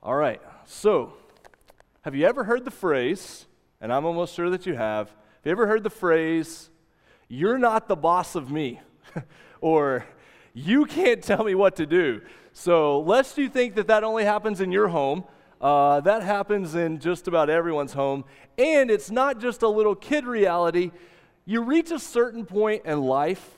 All right, so have you ever heard the phrase, and I'm almost sure that you have, have you ever heard the phrase, you're not the boss of me, or you can't tell me what to do? So, lest you think that that only happens in your home, uh, that happens in just about everyone's home. And it's not just a little kid reality. You reach a certain point in life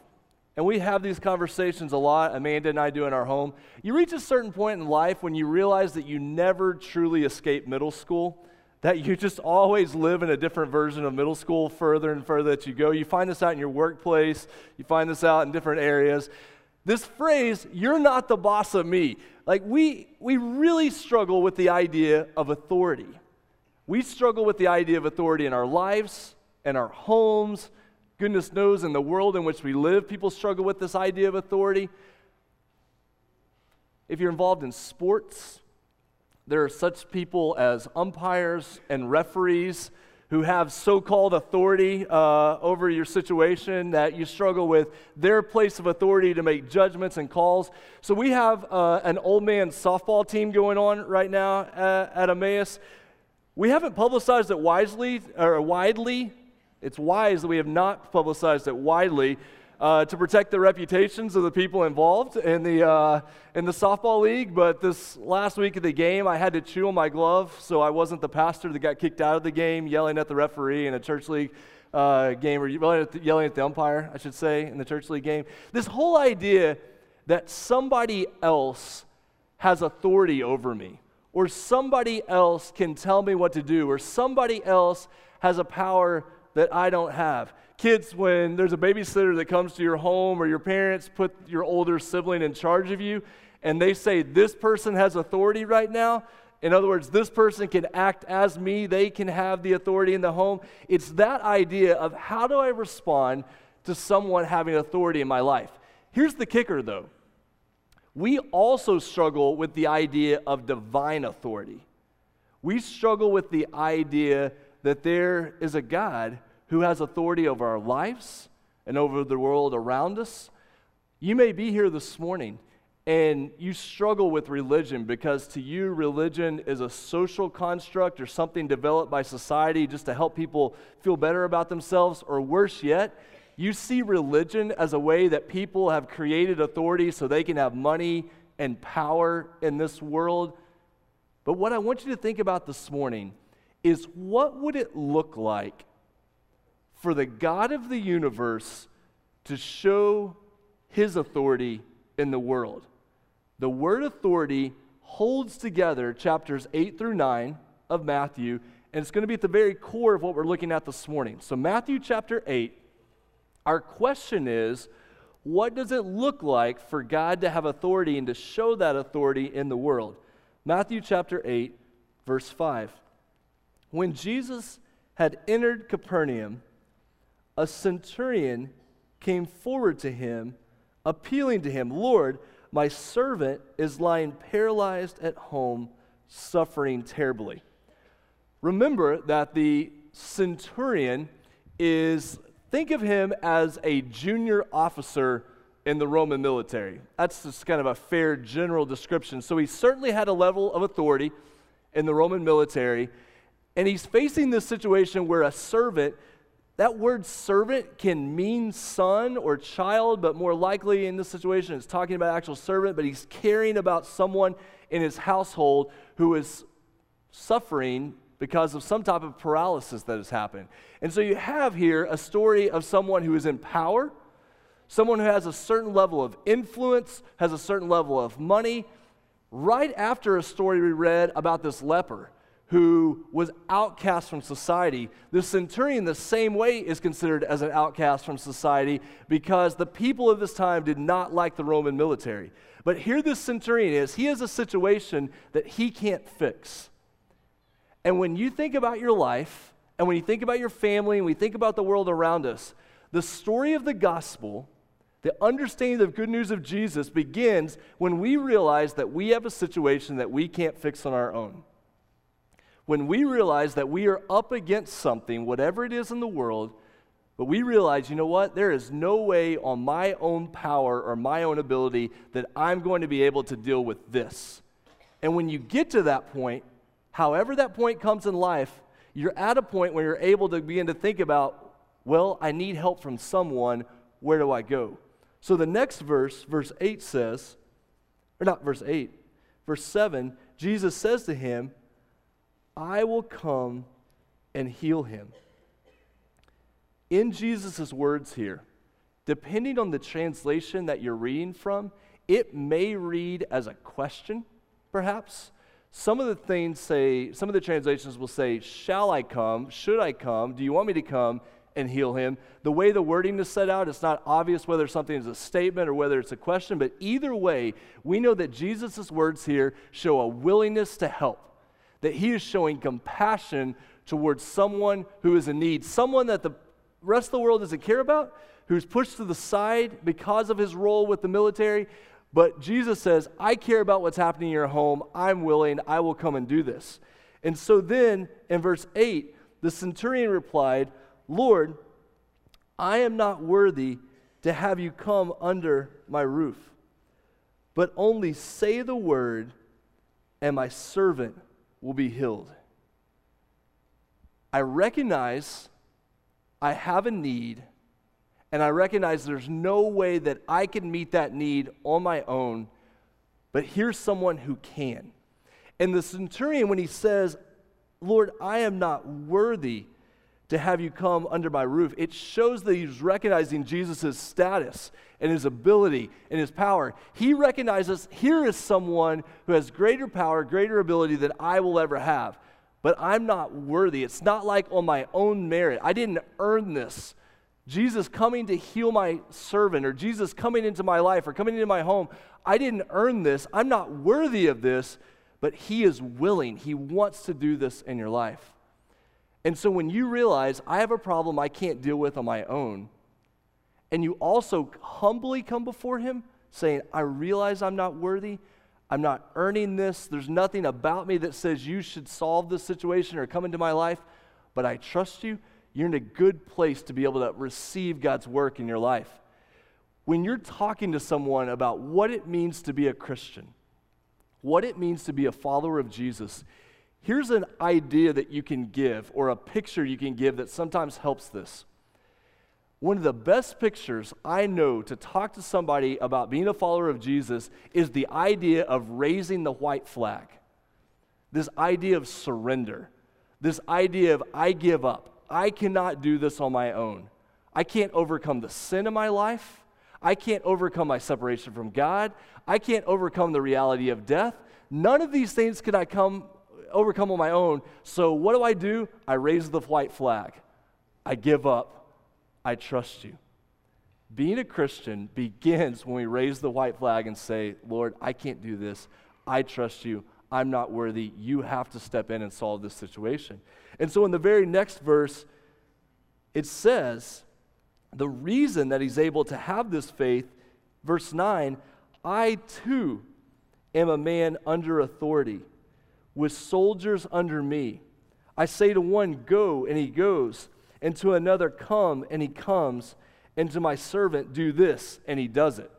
and we have these conversations a lot, Amanda and I do in our home. You reach a certain point in life when you realize that you never truly escape middle school, that you just always live in a different version of middle school further and further that you go. You find this out in your workplace, you find this out in different areas. This phrase, you're not the boss of me, like we, we really struggle with the idea of authority. We struggle with the idea of authority in our lives, in our homes, Goodness knows in the world in which we live, people struggle with this idea of authority. If you're involved in sports, there are such people as umpires and referees who have so called authority uh, over your situation that you struggle with their place of authority to make judgments and calls. So, we have uh, an old man softball team going on right now at, at Emmaus. We haven't publicized it wisely or widely it's wise that we have not publicized it widely uh, to protect the reputations of the people involved in the, uh, in the softball league. But this last week of the game, I had to chew on my glove, so I wasn't the pastor that got kicked out of the game, yelling at the referee in a church league uh, game, or yelling at, the, yelling at the umpire, I should say, in the church league game. This whole idea that somebody else has authority over me, or somebody else can tell me what to do, or somebody else has a power that I don't have. Kids, when there's a babysitter that comes to your home or your parents put your older sibling in charge of you and they say, This person has authority right now, in other words, this person can act as me, they can have the authority in the home. It's that idea of how do I respond to someone having authority in my life. Here's the kicker though we also struggle with the idea of divine authority. We struggle with the idea that there is a God who has authority over our lives and over the world around us. You may be here this morning and you struggle with religion because to you, religion is a social construct or something developed by society just to help people feel better about themselves, or worse yet, you see religion as a way that people have created authority so they can have money and power in this world. But what I want you to think about this morning is what would it look like for the God of the universe to show his authority in the world? The word authority holds together chapters 8 through 9 of Matthew, and it's going to be at the very core of what we're looking at this morning. So, Matthew chapter 8, our question is what does it look like for God to have authority and to show that authority in the world? Matthew chapter 8, verse 5. When Jesus had entered Capernaum, a centurion came forward to him, appealing to him, Lord, my servant is lying paralyzed at home, suffering terribly. Remember that the centurion is, think of him as a junior officer in the Roman military. That's just kind of a fair general description. So he certainly had a level of authority in the Roman military. And he's facing this situation where a servant, that word servant can mean son or child, but more likely in this situation it's talking about actual servant, but he's caring about someone in his household who is suffering because of some type of paralysis that has happened. And so you have here a story of someone who is in power, someone who has a certain level of influence, has a certain level of money, right after a story we read about this leper who was outcast from society. The centurion, the same way, is considered as an outcast from society because the people of this time did not like the Roman military. But here, this centurion is, he has a situation that he can't fix. And when you think about your life, and when you think about your family, and we think about the world around us, the story of the gospel, the understanding of the good news of Jesus begins when we realize that we have a situation that we can't fix on our own when we realize that we are up against something, whatever it is in the world, but we realize, you know what? There is no way on my own power or my own ability that I'm going to be able to deal with this. And when you get to that point, however that point comes in life, you're at a point where you're able to begin to think about, well, I need help from someone. Where do I go? So the next verse, verse 8 says, or not verse 8, verse 7, Jesus says to him, I will come and heal him. In Jesus' words here, depending on the translation that you're reading from, it may read as a question, perhaps. Some of the things say, some of the translations will say, Shall I come? Should I come? Do you want me to come and heal him? The way the wording is set out, it's not obvious whether something is a statement or whether it's a question, but either way, we know that Jesus' words here show a willingness to help, that he is showing compassion towards someone who is in need, someone that the rest of the world doesn't care about, who's pushed to the side because of his role with the military. But Jesus says, I care about what's happening in your home. I'm willing. I will come and do this. And so then in verse 8, the centurion replied, Lord, I am not worthy to have you come under my roof, but only say the word, and my servant will be healed. I recognize I have a need, and I recognize there's no way that I can meet that need on my own, but here's someone who can. And the centurion, when he says, Lord, I am not worthy to have you come under my roof, it shows that he's recognizing Jesus' status and his ability and his power. He recognizes here is someone who has greater power, greater ability than I will ever have but I'm not worthy. It's not like on my own merit. I didn't earn this. Jesus coming to heal my servant, or Jesus coming into my life, or coming into my home, I didn't earn this. I'm not worthy of this, but He is willing. He wants to do this in your life. And so when you realize I have a problem I can't deal with on my own, and you also humbly come before Him saying, I realize I'm not worthy, I'm not earning this. There's nothing about me that says you should solve this situation or come into my life, but I trust you. You're in a good place to be able to receive God's work in your life. When you're talking to someone about what it means to be a Christian, what it means to be a follower of Jesus, here's an idea that you can give or a picture you can give that sometimes helps this. One of the best pictures I know to talk to somebody about being a follower of Jesus is the idea of raising the white flag. This idea of surrender. This idea of I give up. I cannot do this on my own. I can't overcome the sin in my life. I can't overcome my separation from God. I can't overcome the reality of death. None of these things can I come overcome on my own. So what do I do? I raise the white flag. I give up. I trust you. Being a Christian begins when we raise the white flag and say, Lord, I can't do this. I trust you. I'm not worthy. You have to step in and solve this situation. And so in the very next verse, it says, the reason that he's able to have this faith, verse 9, I too am a man under authority, with soldiers under me. I say to one, Go, and he goes and to another, Come, and he comes, and to my servant, Do this, and he does it.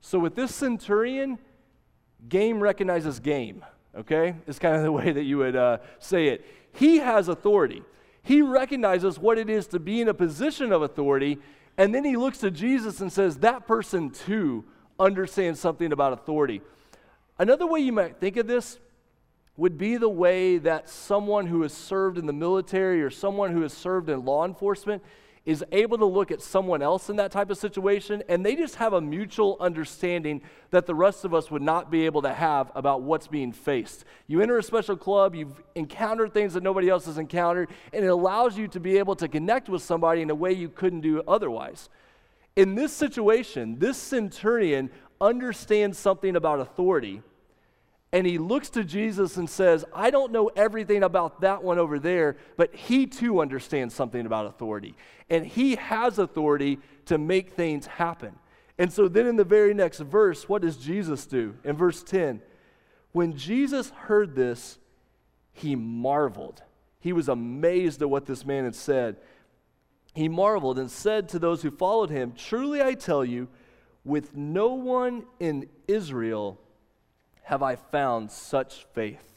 So with this centurion, game recognizes game, okay? It's kind of the way that you would uh, say it. He has authority. He recognizes what it is to be in a position of authority, and then he looks to Jesus and says, That person too understands something about authority. Another way you might think of this would be the way that someone who has served in the military or someone who has served in law enforcement is able to look at someone else in that type of situation and they just have a mutual understanding that the rest of us would not be able to have about what's being faced. You enter a special club, you've encountered things that nobody else has encountered, and it allows you to be able to connect with somebody in a way you couldn't do otherwise. In this situation, this centurion understands something about authority and he looks to Jesus and says, I don't know everything about that one over there, but he too understands something about authority. And he has authority to make things happen. And so then in the very next verse, what does Jesus do? In verse 10, when Jesus heard this, he marveled. He was amazed at what this man had said. He marveled and said to those who followed him, Truly I tell you, with no one in Israel have I found such faith.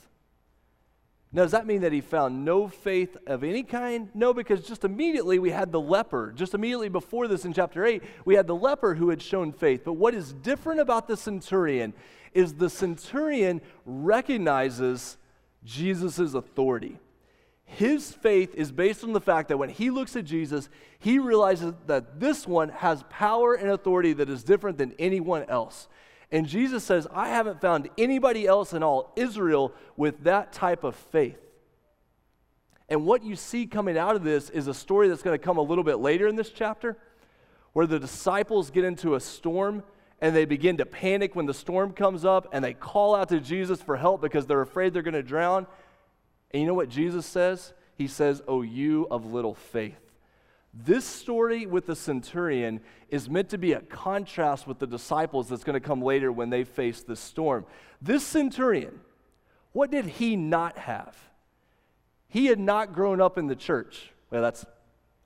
Now, does that mean that he found no faith of any kind? No, because just immediately we had the leper. Just immediately before this in chapter 8, we had the leper who had shown faith. But what is different about the centurion is the centurion recognizes Jesus' authority. His faith is based on the fact that when he looks at Jesus, he realizes that this one has power and authority that is different than anyone else. And Jesus says, I haven't found anybody else in all Israel with that type of faith. And what you see coming out of this is a story that's going to come a little bit later in this chapter, where the disciples get into a storm and they begin to panic when the storm comes up and they call out to Jesus for help because they're afraid they're going to drown. And you know what Jesus says? He says, Oh, you of little faith. This story with the centurion is meant to be a contrast with the disciples that's going to come later when they face this storm. This centurion, what did he not have? He had not grown up in the church. Well, that's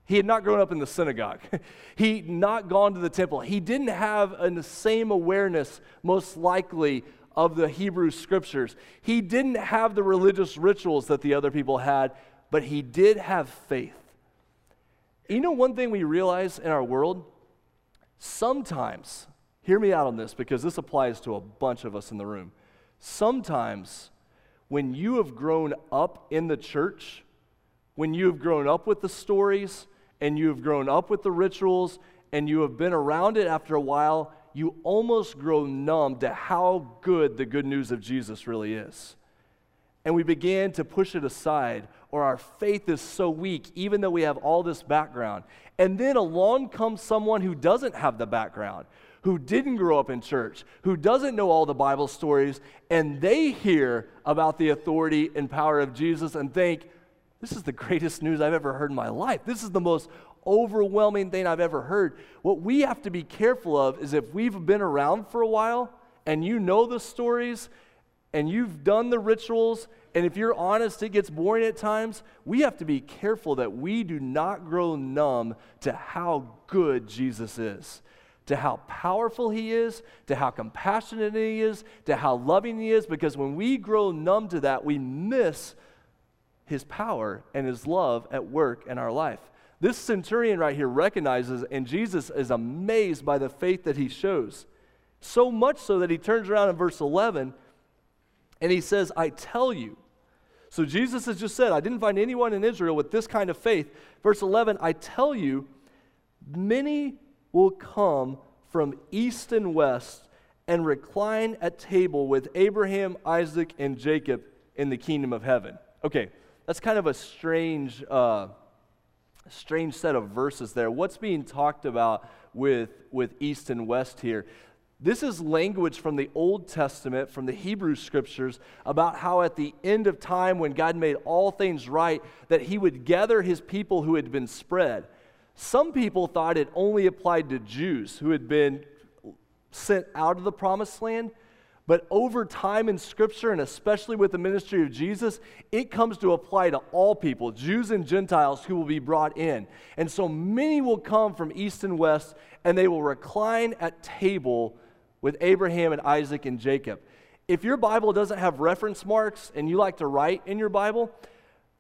he had not grown up in the synagogue. he not gone to the temple. He didn't have the same awareness, most likely, of the Hebrew scriptures. He didn't have the religious rituals that the other people had, but he did have faith. You know, one thing we realize in our world? Sometimes, hear me out on this because this applies to a bunch of us in the room. Sometimes, when you have grown up in the church, when you have grown up with the stories and you have grown up with the rituals and you have been around it after a while, you almost grow numb to how good the good news of Jesus really is. And we begin to push it aside or our faith is so weak, even though we have all this background. And then along comes someone who doesn't have the background, who didn't grow up in church, who doesn't know all the Bible stories, and they hear about the authority and power of Jesus and think, this is the greatest news I've ever heard in my life. This is the most overwhelming thing I've ever heard. What we have to be careful of is if we've been around for a while and you know the stories and you've done the rituals and if you're honest, it gets boring at times. We have to be careful that we do not grow numb to how good Jesus is, to how powerful he is, to how compassionate he is, to how loving he is, because when we grow numb to that, we miss his power and his love at work in our life. This centurion right here recognizes, and Jesus is amazed by the faith that he shows. So much so that he turns around in verse 11 and he says, I tell you, so Jesus has just said, I didn't find anyone in Israel with this kind of faith. Verse 11, I tell you, many will come from east and west and recline at table with Abraham, Isaac, and Jacob in the kingdom of heaven. Okay, that's kind of a strange, uh, strange set of verses there. What's being talked about with, with east and west here? This is language from the Old Testament, from the Hebrew scriptures, about how at the end of time, when God made all things right, that He would gather His people who had been spread. Some people thought it only applied to Jews who had been sent out of the promised land. But over time in Scripture, and especially with the ministry of Jesus, it comes to apply to all people, Jews and Gentiles, who will be brought in. And so many will come from east and west, and they will recline at table with Abraham and Isaac and Jacob. If your Bible doesn't have reference marks and you like to write in your Bible,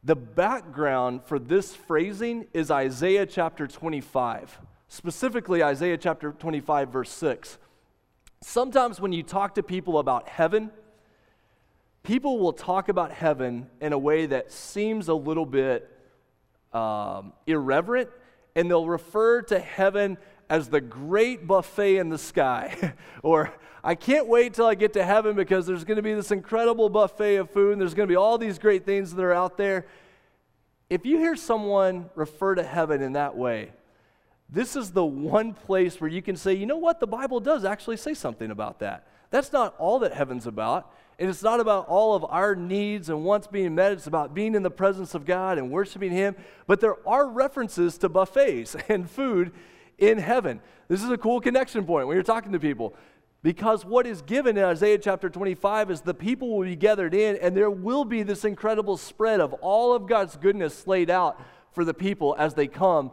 the background for this phrasing is Isaiah chapter 25, specifically Isaiah chapter 25, verse 6. Sometimes when you talk to people about heaven, people will talk about heaven in a way that seems a little bit um, irreverent, and they'll refer to heaven as the great buffet in the sky. or I can't wait till I get to heaven because there's going to be this incredible buffet of food and there's going to be all these great things that are out there. If you hear someone refer to heaven in that way, this is the one place where you can say, you know what, the Bible does actually say something about that. That's not all that heaven's about. And it's not about all of our needs and wants being met. It's about being in the presence of God and worshiping Him. But there are references to buffets and food in heaven. This is a cool connection point when you're talking to people. Because what is given in Isaiah chapter 25 is the people will be gathered in, and there will be this incredible spread of all of God's goodness laid out for the people as they come.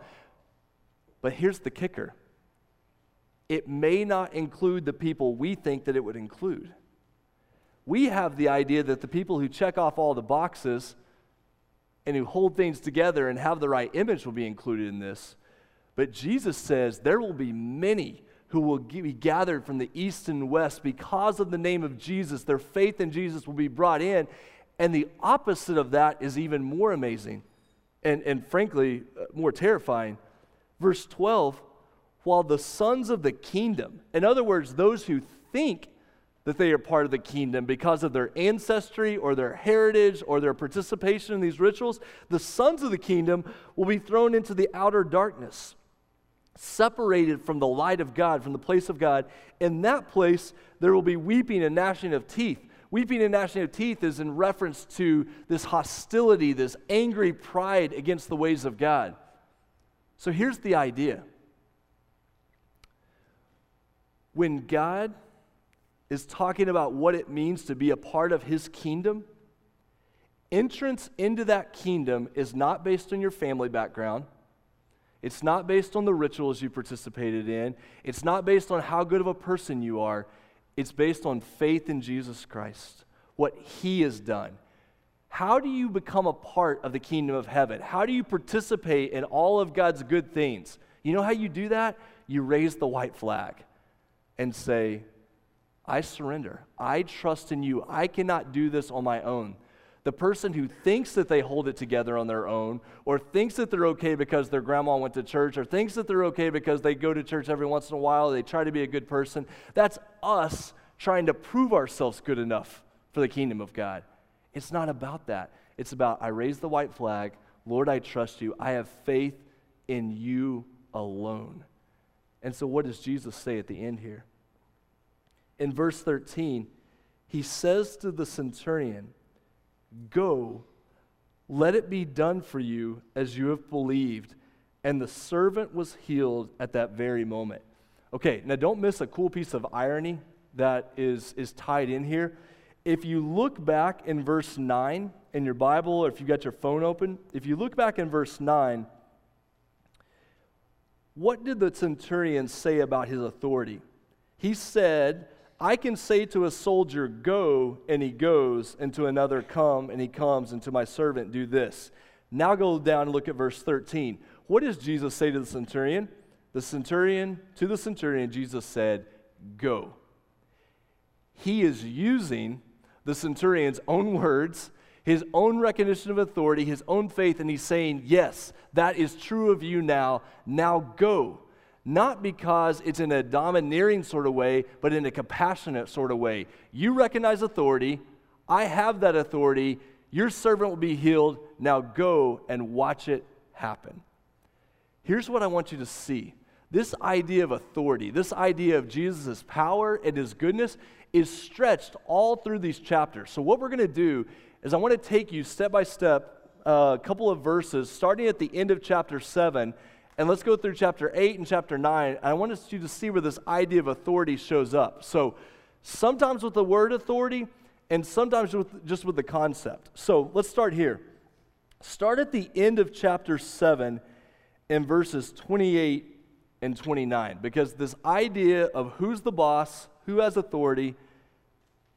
But here's the kicker it may not include the people we think that it would include. We have the idea that the people who check off all the boxes and who hold things together and have the right image will be included in this. But Jesus says there will be many who will be gathered from the east and west because of the name of Jesus. Their faith in Jesus will be brought in. And the opposite of that is even more amazing and, and frankly, uh, more terrifying. Verse 12, while the sons of the kingdom, in other words, those who think that they are part of the kingdom because of their ancestry or their heritage or their participation in these rituals, the sons of the kingdom will be thrown into the outer darkness, separated from the light of God, from the place of God. In that place, there will be weeping and gnashing of teeth. Weeping and gnashing of teeth is in reference to this hostility, this angry pride against the ways of God. So here's the idea when God is talking about what it means to be a part of his kingdom, entrance into that kingdom is not based on your family background. It's not based on the rituals you participated in. It's not based on how good of a person you are. It's based on faith in Jesus Christ, what he has done. How do you become a part of the kingdom of heaven? How do you participate in all of God's good things? You know how you do that? You raise the white flag and say, I surrender. I trust in you. I cannot do this on my own. The person who thinks that they hold it together on their own, or thinks that they're okay because their grandma went to church, or thinks that they're okay because they go to church every once in a while, they try to be a good person, that's us trying to prove ourselves good enough for the kingdom of God. It's not about that. It's about, I raise the white flag. Lord, I trust you. I have faith in you alone. And so, what does Jesus say at the end here? in verse 13, he says to the centurion, Go, let it be done for you as you have believed. And the servant was healed at that very moment. Okay, now don't miss a cool piece of irony that is, is tied in here. If you look back in verse 9 in your Bible, or if you got your phone open, if you look back in verse 9, what did the centurion say about his authority? He said, I can say to a soldier, Go, and he goes, and to another, Come, and he comes, and to my servant, Do this. Now go down and look at verse 13. What does Jesus say to the centurion? The centurion, to the centurion, Jesus said, Go. He is using the centurion's own words, his own recognition of authority, his own faith, and he's saying, Yes, that is true of you now. Now go not because it's in a domineering sort of way, but in a compassionate sort of way. You recognize authority. I have that authority. Your servant will be healed. Now go and watch it happen. Here's what I want you to see this idea of authority, this idea of Jesus' power and his goodness is stretched all through these chapters. So, what we're going to do is I want to take you step by step, uh, a couple of verses, starting at the end of chapter 7 and let's go through chapter 8 and chapter 9. I want you to see where this idea of authority shows up. So, sometimes with the word authority, and sometimes with, just with the concept. So, let's start here. Start at the end of chapter 7 in verses 28 and 29, because this idea of who's the boss, who has authority,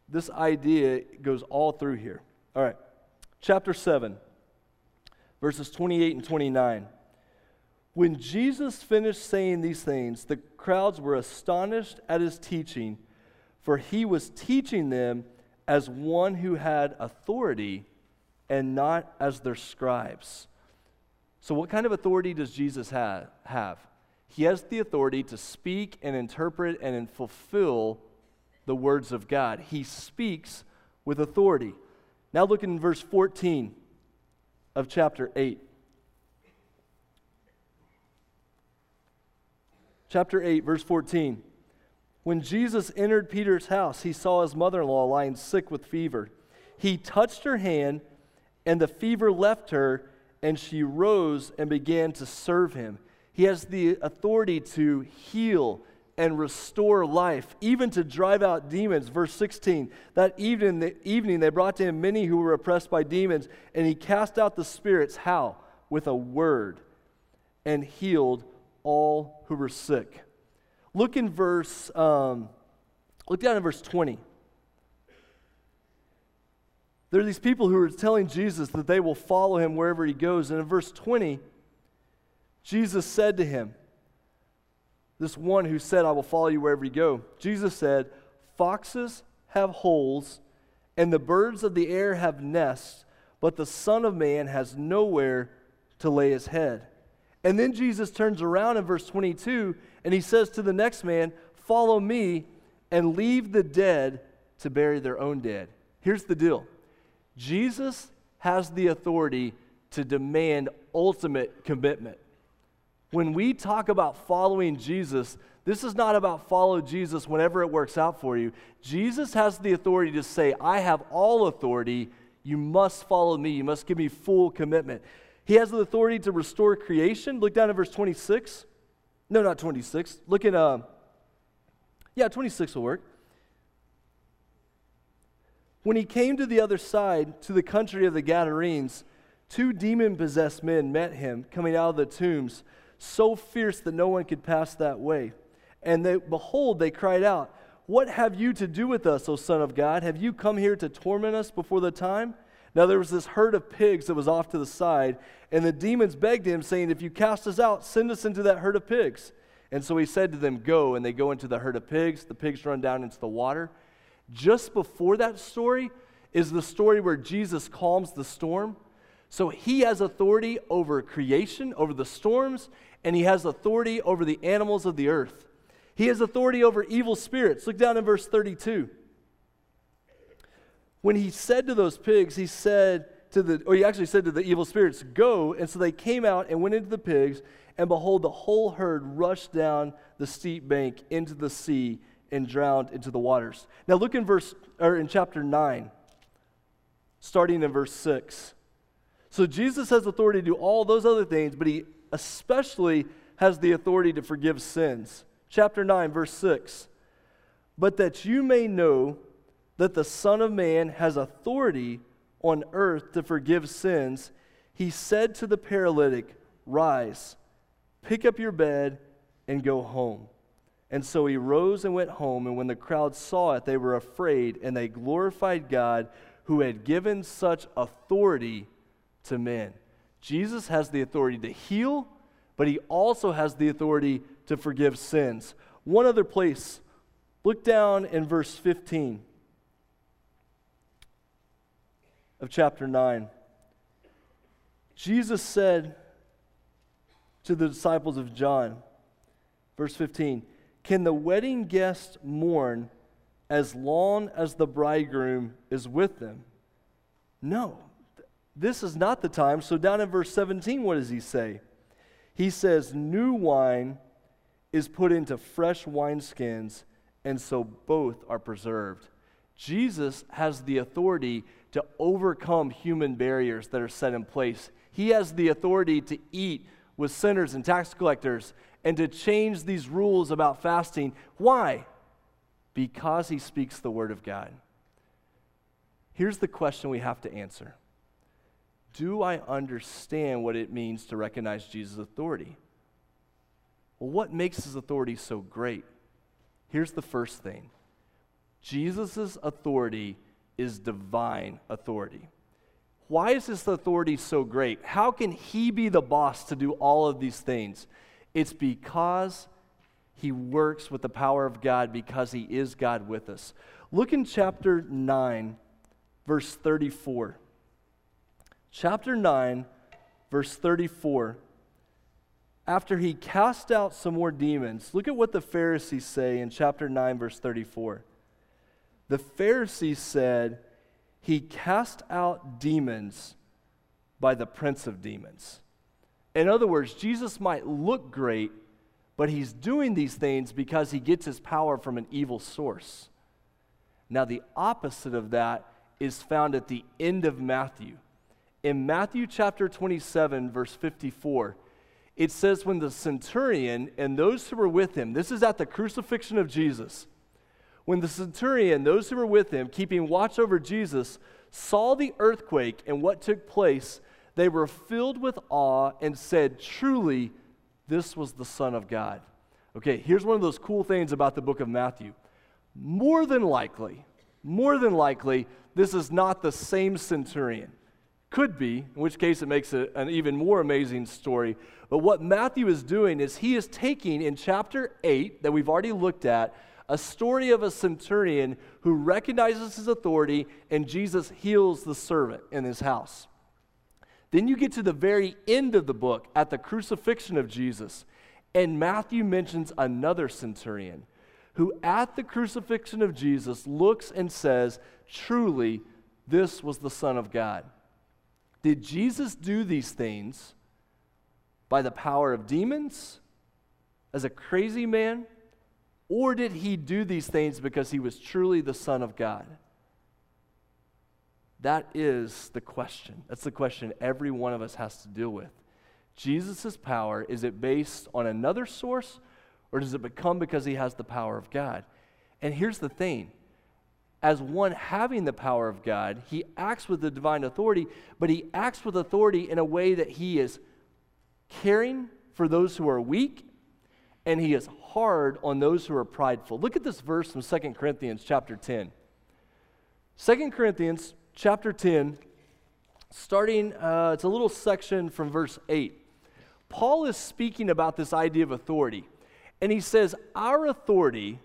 this idea goes all through here. All right, chapter 7, verses 28 and 29. When Jesus finished saying these things, the crowds were astonished at his teaching, for he was teaching them as one who had authority and not as their scribes. So, what kind of authority does Jesus have? have? He has the authority to speak and interpret and fulfill the words of God. He speaks with authority. Now, look in verse 14 of chapter 8. Chapter 8, verse 14. When Jesus entered Peter's house, he saw his mother in law lying sick with fever. He touched her hand, and the fever left her, and she rose and began to serve him. He has the authority to heal and restore life, even to drive out demons. Verse 16 That evening, the evening they brought to him many who were oppressed by demons, and he cast out the spirits. How? With a word, and healed all who were sick. Look in verse, um, look down in verse 20. There are these people who are telling Jesus that they will follow him wherever he goes. And in verse 20, Jesus said to him, This one who said, I will follow you wherever you go, Jesus said, Foxes have holes, and the birds of the air have nests, but the Son of Man has nowhere to lay his head. And then Jesus turns around in verse 22 and he says to the next man, Follow me and leave the dead to bury their own dead. Here's the deal Jesus has the authority to demand ultimate commitment. When we talk about following Jesus, this is not about follow Jesus whenever it works out for you. Jesus has the authority to say, I have all authority. You must follow me. You must give me full commitment. He has the authority to restore creation. Look down at verse 26. No, not 26. Look at, uh, yeah, 26 will work. When he came to the other side, to the country of the Gadarenes, two demon possessed men met him coming out of the tombs, so fierce that no one could pass that way. And they, behold, they cried out, What have you to do with us, O Son of God? Have you come here to torment us before the time? Now there was this herd of pigs that was off to the side, and the demons begged him, saying, If you cast us out, send us into that herd of pigs. And so he said to them, Go. And they go into the herd of pigs. The pigs run down into the water. Just before that story is the story where Jesus calms the storm. So he has authority over creation, over the storms, and he has authority over the animals of the earth. He has authority over evil spirits. Look down in verse 32 when he said to those pigs, he said to the, or he actually said to the evil spirits, Go. And so they came out and went into the pigs, and behold, the whole herd rushed down the steep bank into the sea and drowned into the waters. Now look in verse, or in chapter 9, starting in verse 6. So Jesus has authority to do all those other things, but he especially has the authority to forgive sins. Chapter 9, verse 6. But that you may know that the Son of Man has authority on earth to forgive sins, he said to the paralytic, Rise, pick up your bed, and go home. And so he rose and went home, and when the crowd saw it, they were afraid, and they glorified God who had given such authority to men. Jesus has the authority to heal, but he also has the authority to forgive sins. One other place, look down in verse 15 of chapter 9. Jesus said to the disciples of John, verse 15, Can the wedding guests mourn as long as the bridegroom is with them? No, this is not the time. So, down in verse 17, what does he say? He says, New wine is put into fresh wineskins, and so both are preserved. Jesus has the authority to overcome human barriers that are set in place. He has the authority to eat with sinners and tax collectors and to change these rules about fasting. Why? Because he speaks the word of God. Here's the question we have to answer Do I understand what it means to recognize Jesus' authority? Well, what makes his authority so great? Here's the first thing Jesus' authority is divine authority. Why is this authority so great? How can he be the boss to do all of these things? It's because he works with the power of God because he is God with us. Look in chapter 9, verse 34. Chapter 9, verse 34. After he cast out some more demons, look at what the Pharisees say in chapter 9, verse 34. The Pharisees said, He cast out demons by the prince of demons. In other words, Jesus might look great, but he's doing these things because he gets his power from an evil source. Now, the opposite of that is found at the end of Matthew. In Matthew chapter 27, verse 54, it says, When the centurion and those who were with him, this is at the crucifixion of Jesus, when the centurion, those who were with him, keeping watch over Jesus, saw the earthquake and what took place, they were filled with awe and said, Truly, this was the Son of God. Okay, here's one of those cool things about the book of Matthew. More than likely, more than likely, this is not the same centurion. Could be, in which case it makes an even more amazing story. But what Matthew is doing is he is taking in chapter 8 that we've already looked at a story of a centurion who recognizes his authority and Jesus heals the servant in his house. Then you get to the very end of the book at the crucifixion of Jesus, and Matthew mentions another centurion who, at the crucifixion of Jesus, looks and says, Truly, this was the Son of God. Did Jesus do these things by the power of demons as a crazy man? Or did he do these things because he was truly the Son of God? That is the question. That's the question every one of us has to deal with. Jesus' power, is it based on another source, or does it become because he has the power of God? And here's the thing as one having the power of God, he acts with the divine authority, but he acts with authority in a way that he is caring for those who are weak and he is hard on those who are prideful. Look at this verse from 2 Corinthians chapter 10. 2 Corinthians chapter 10, starting, uh, it's a little section from verse 8. Paul is speaking about this idea of authority. And he says, Our authority,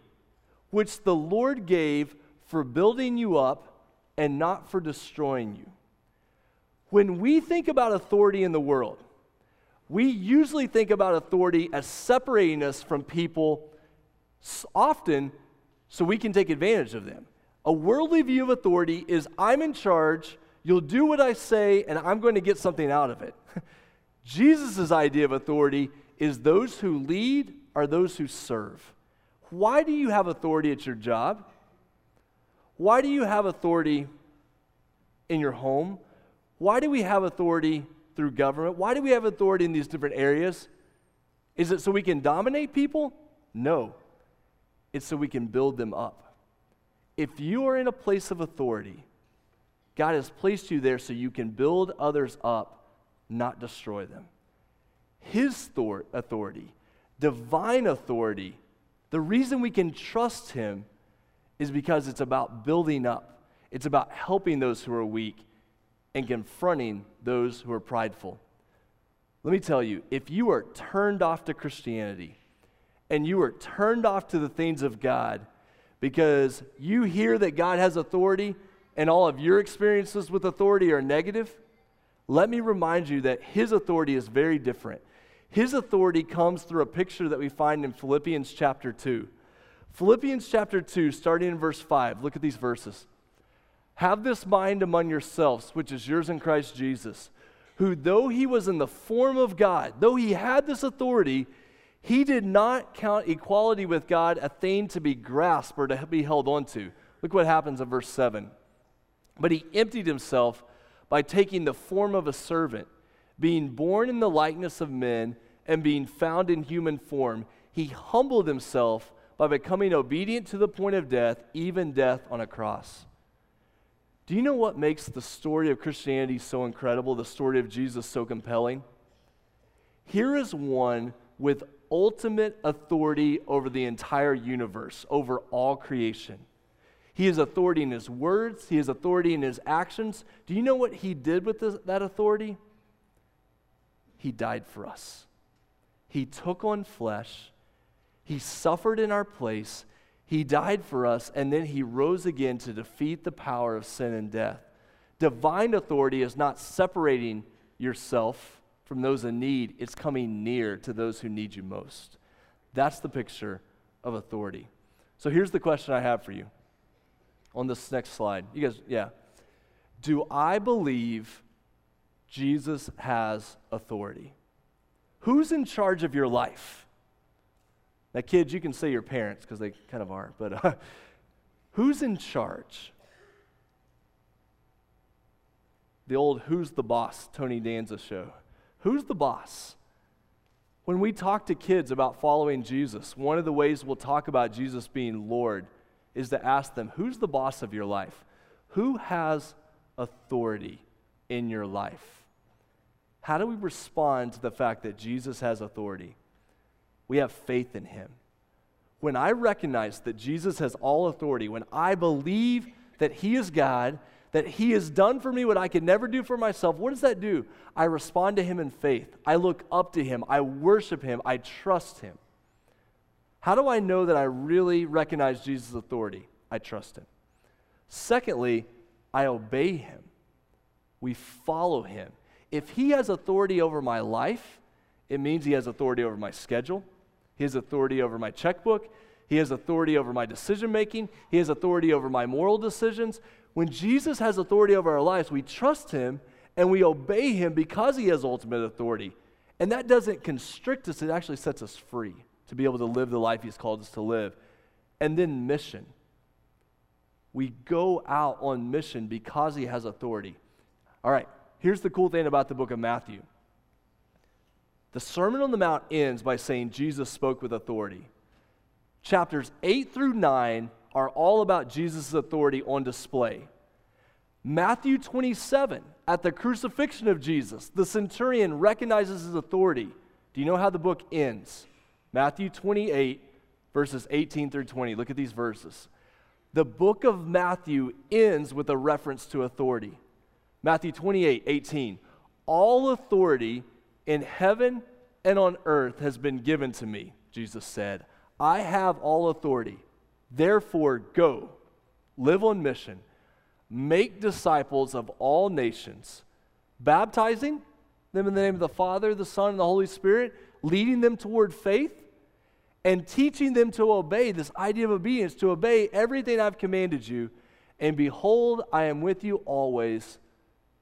which the Lord gave for building you up and not for destroying you. When we think about authority in the world, we usually think about authority as separating us from people often so we can take advantage of them. A worldly view of authority is I'm in charge, you'll do what I say, and I'm going to get something out of it. Jesus' idea of authority is those who lead are those who serve. Why do you have authority at your job? Why do you have authority in your home? Why do we have authority through government? Why do we have authority in these different areas? Is it so we can dominate people? No. It's so we can build them up. If you are in a place of authority, God has placed you there so you can build others up, not destroy them. His authority, divine authority, the reason we can trust Him is because it's about building up, it's about helping those who are weak and confronting those who are prideful. Let me tell you, if you are turned off to Christianity and you are turned off to the things of God, because you hear that God has authority and all of your experiences with authority are negative, let me remind you that His authority is very different. His authority comes through a picture that we find in Philippians chapter 2. Philippians chapter 2, starting in verse 5, look at these verses. Have this mind among yourselves, which is yours in Christ Jesus, who, though he was in the form of God, though he had this authority, he did not count equality with God a thing to be grasped or to be held onto. Look what happens in verse 7. But he emptied himself by taking the form of a servant, being born in the likeness of men, and being found in human form. He humbled himself by becoming obedient to the point of death, even death on a cross. Do you know what makes the story of Christianity so incredible, the story of Jesus so compelling? Here is one with ultimate authority over the entire universe, over all creation. He has authority in his words, he has authority in his actions. Do you know what he did with this, that authority? He died for us. He took on flesh, he suffered in our place, he died for us, and then he rose again to defeat the power of sin and death. Divine authority is not separating yourself from those in need, it's coming near to those who need you most. That's the picture of authority. So here's the question I have for you on this next slide. You guys, yeah. Do I believe Jesus has authority? Who's in charge of your life? Now, kids, you can say your parents because they kind of are, but uh, who's in charge? The old Who's the Boss Tony Danza show. Who's the boss? When we talk to kids about following Jesus, one of the ways we'll talk about Jesus being Lord is to ask them, Who's the boss of your life? Who has authority in your life? How do we respond to the fact that Jesus has authority? We have faith in him. When I recognize that Jesus has all authority, when I believe that He is God, that He has done for me what I could never do for myself, what does that do? I respond to Him in faith. I look up to Him. I worship Him. I trust Him. How do I know that I really recognize Jesus' authority? I trust Him. Secondly, I obey Him. We follow Him. If He has authority over my life, it means He has authority over my schedule, He has authority over my checkbook, He has authority over my decision making, He has authority over my moral decisions. When Jesus has authority over our lives, we trust Him and we obey Him because He has ultimate authority. And that doesn't constrict us, it actually sets us free to be able to live the life He's called us to live. And then mission. We go out on mission because He has authority. All right, here's the cool thing about the book of Matthew the Sermon on the Mount ends by saying Jesus spoke with authority. Chapters 8 through 9 are all about Jesus' authority on display. Matthew 27, at the crucifixion of Jesus, the centurion recognizes his authority. Do you know how the book ends? Matthew 28, verses 18 through 20. Look at these verses. The book of Matthew ends with a reference to authority. Matthew 28, 18. All authority in heaven and on earth has been given to me, Jesus said. I have all authority. Therefore, go, live on mission, make disciples of all nations, baptizing them in the name of the Father, the Son, and the Holy Spirit, leading them toward faith, and teaching them to obey this idea of obedience, to obey everything I've commanded you. And behold, I am with you always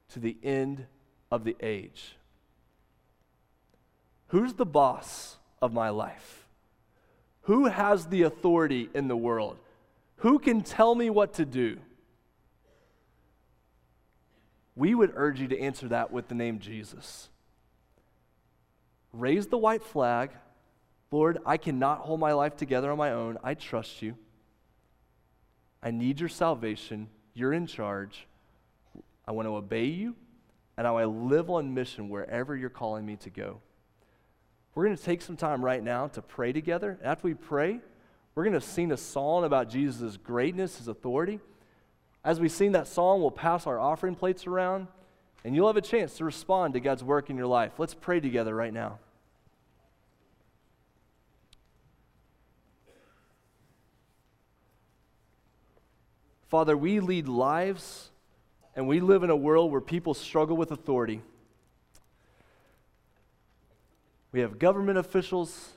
to the end of the age. Who's the boss of my life? Who has the authority in the world? Who can tell me what to do? We would urge you to answer that with the name Jesus. Raise the white flag. Lord, I cannot hold my life together on my own. I trust you. I need your salvation. You're in charge. I want to obey you, and I want to live on mission wherever you're calling me to go. We're going to take some time right now to pray together. After we pray, we're going to sing a song about Jesus' greatness, his authority. As we sing that song, we'll pass our offering plates around, and you'll have a chance to respond to God's work in your life. Let's pray together right now. Father, we lead lives and we live in a world where people struggle with authority. We have government officials,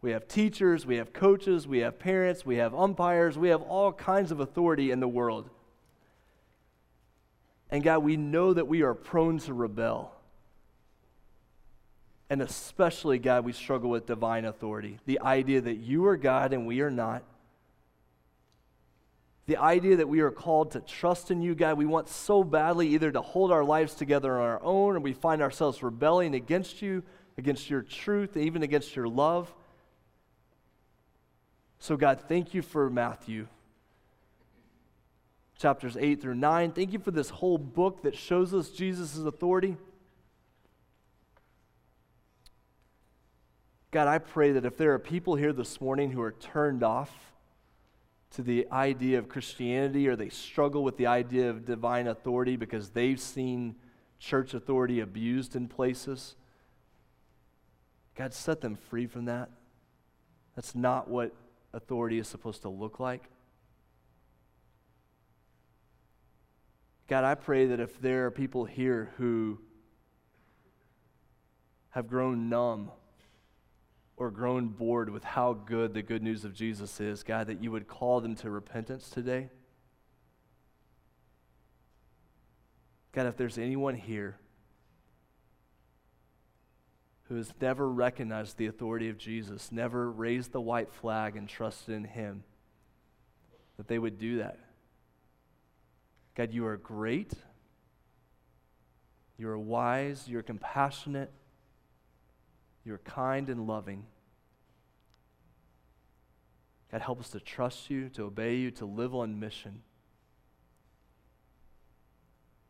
we have teachers, we have coaches, we have parents, we have umpires, we have all kinds of authority in the world. And God, we know that we are prone to rebel. And especially, God, we struggle with divine authority the idea that you are God and we are not. The idea that we are called to trust in you, God. We want so badly either to hold our lives together on our own or we find ourselves rebelling against you against your truth, even against your love. So, God, thank you for Matthew chapters 8 through 9. Thank you for this whole book that shows us Jesus' authority. God, I pray that if there are people here this morning who are turned off to the idea of Christianity or they struggle with the idea of divine authority because they've seen church authority abused in places, God, set them free from that. That's not what authority is supposed to look like. God, I pray that if there are people here who have grown numb or grown bored with how good the good news of Jesus is, God, that you would call them to repentance today. God, if there's anyone here who has never recognized the authority of Jesus, never raised the white flag and trusted in him, that they would do that. God, you are great. You are wise. You're compassionate. You're kind and loving. God, help us to trust you, to obey you, to live on mission.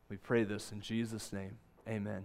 We pray this in Jesus' name. Amen.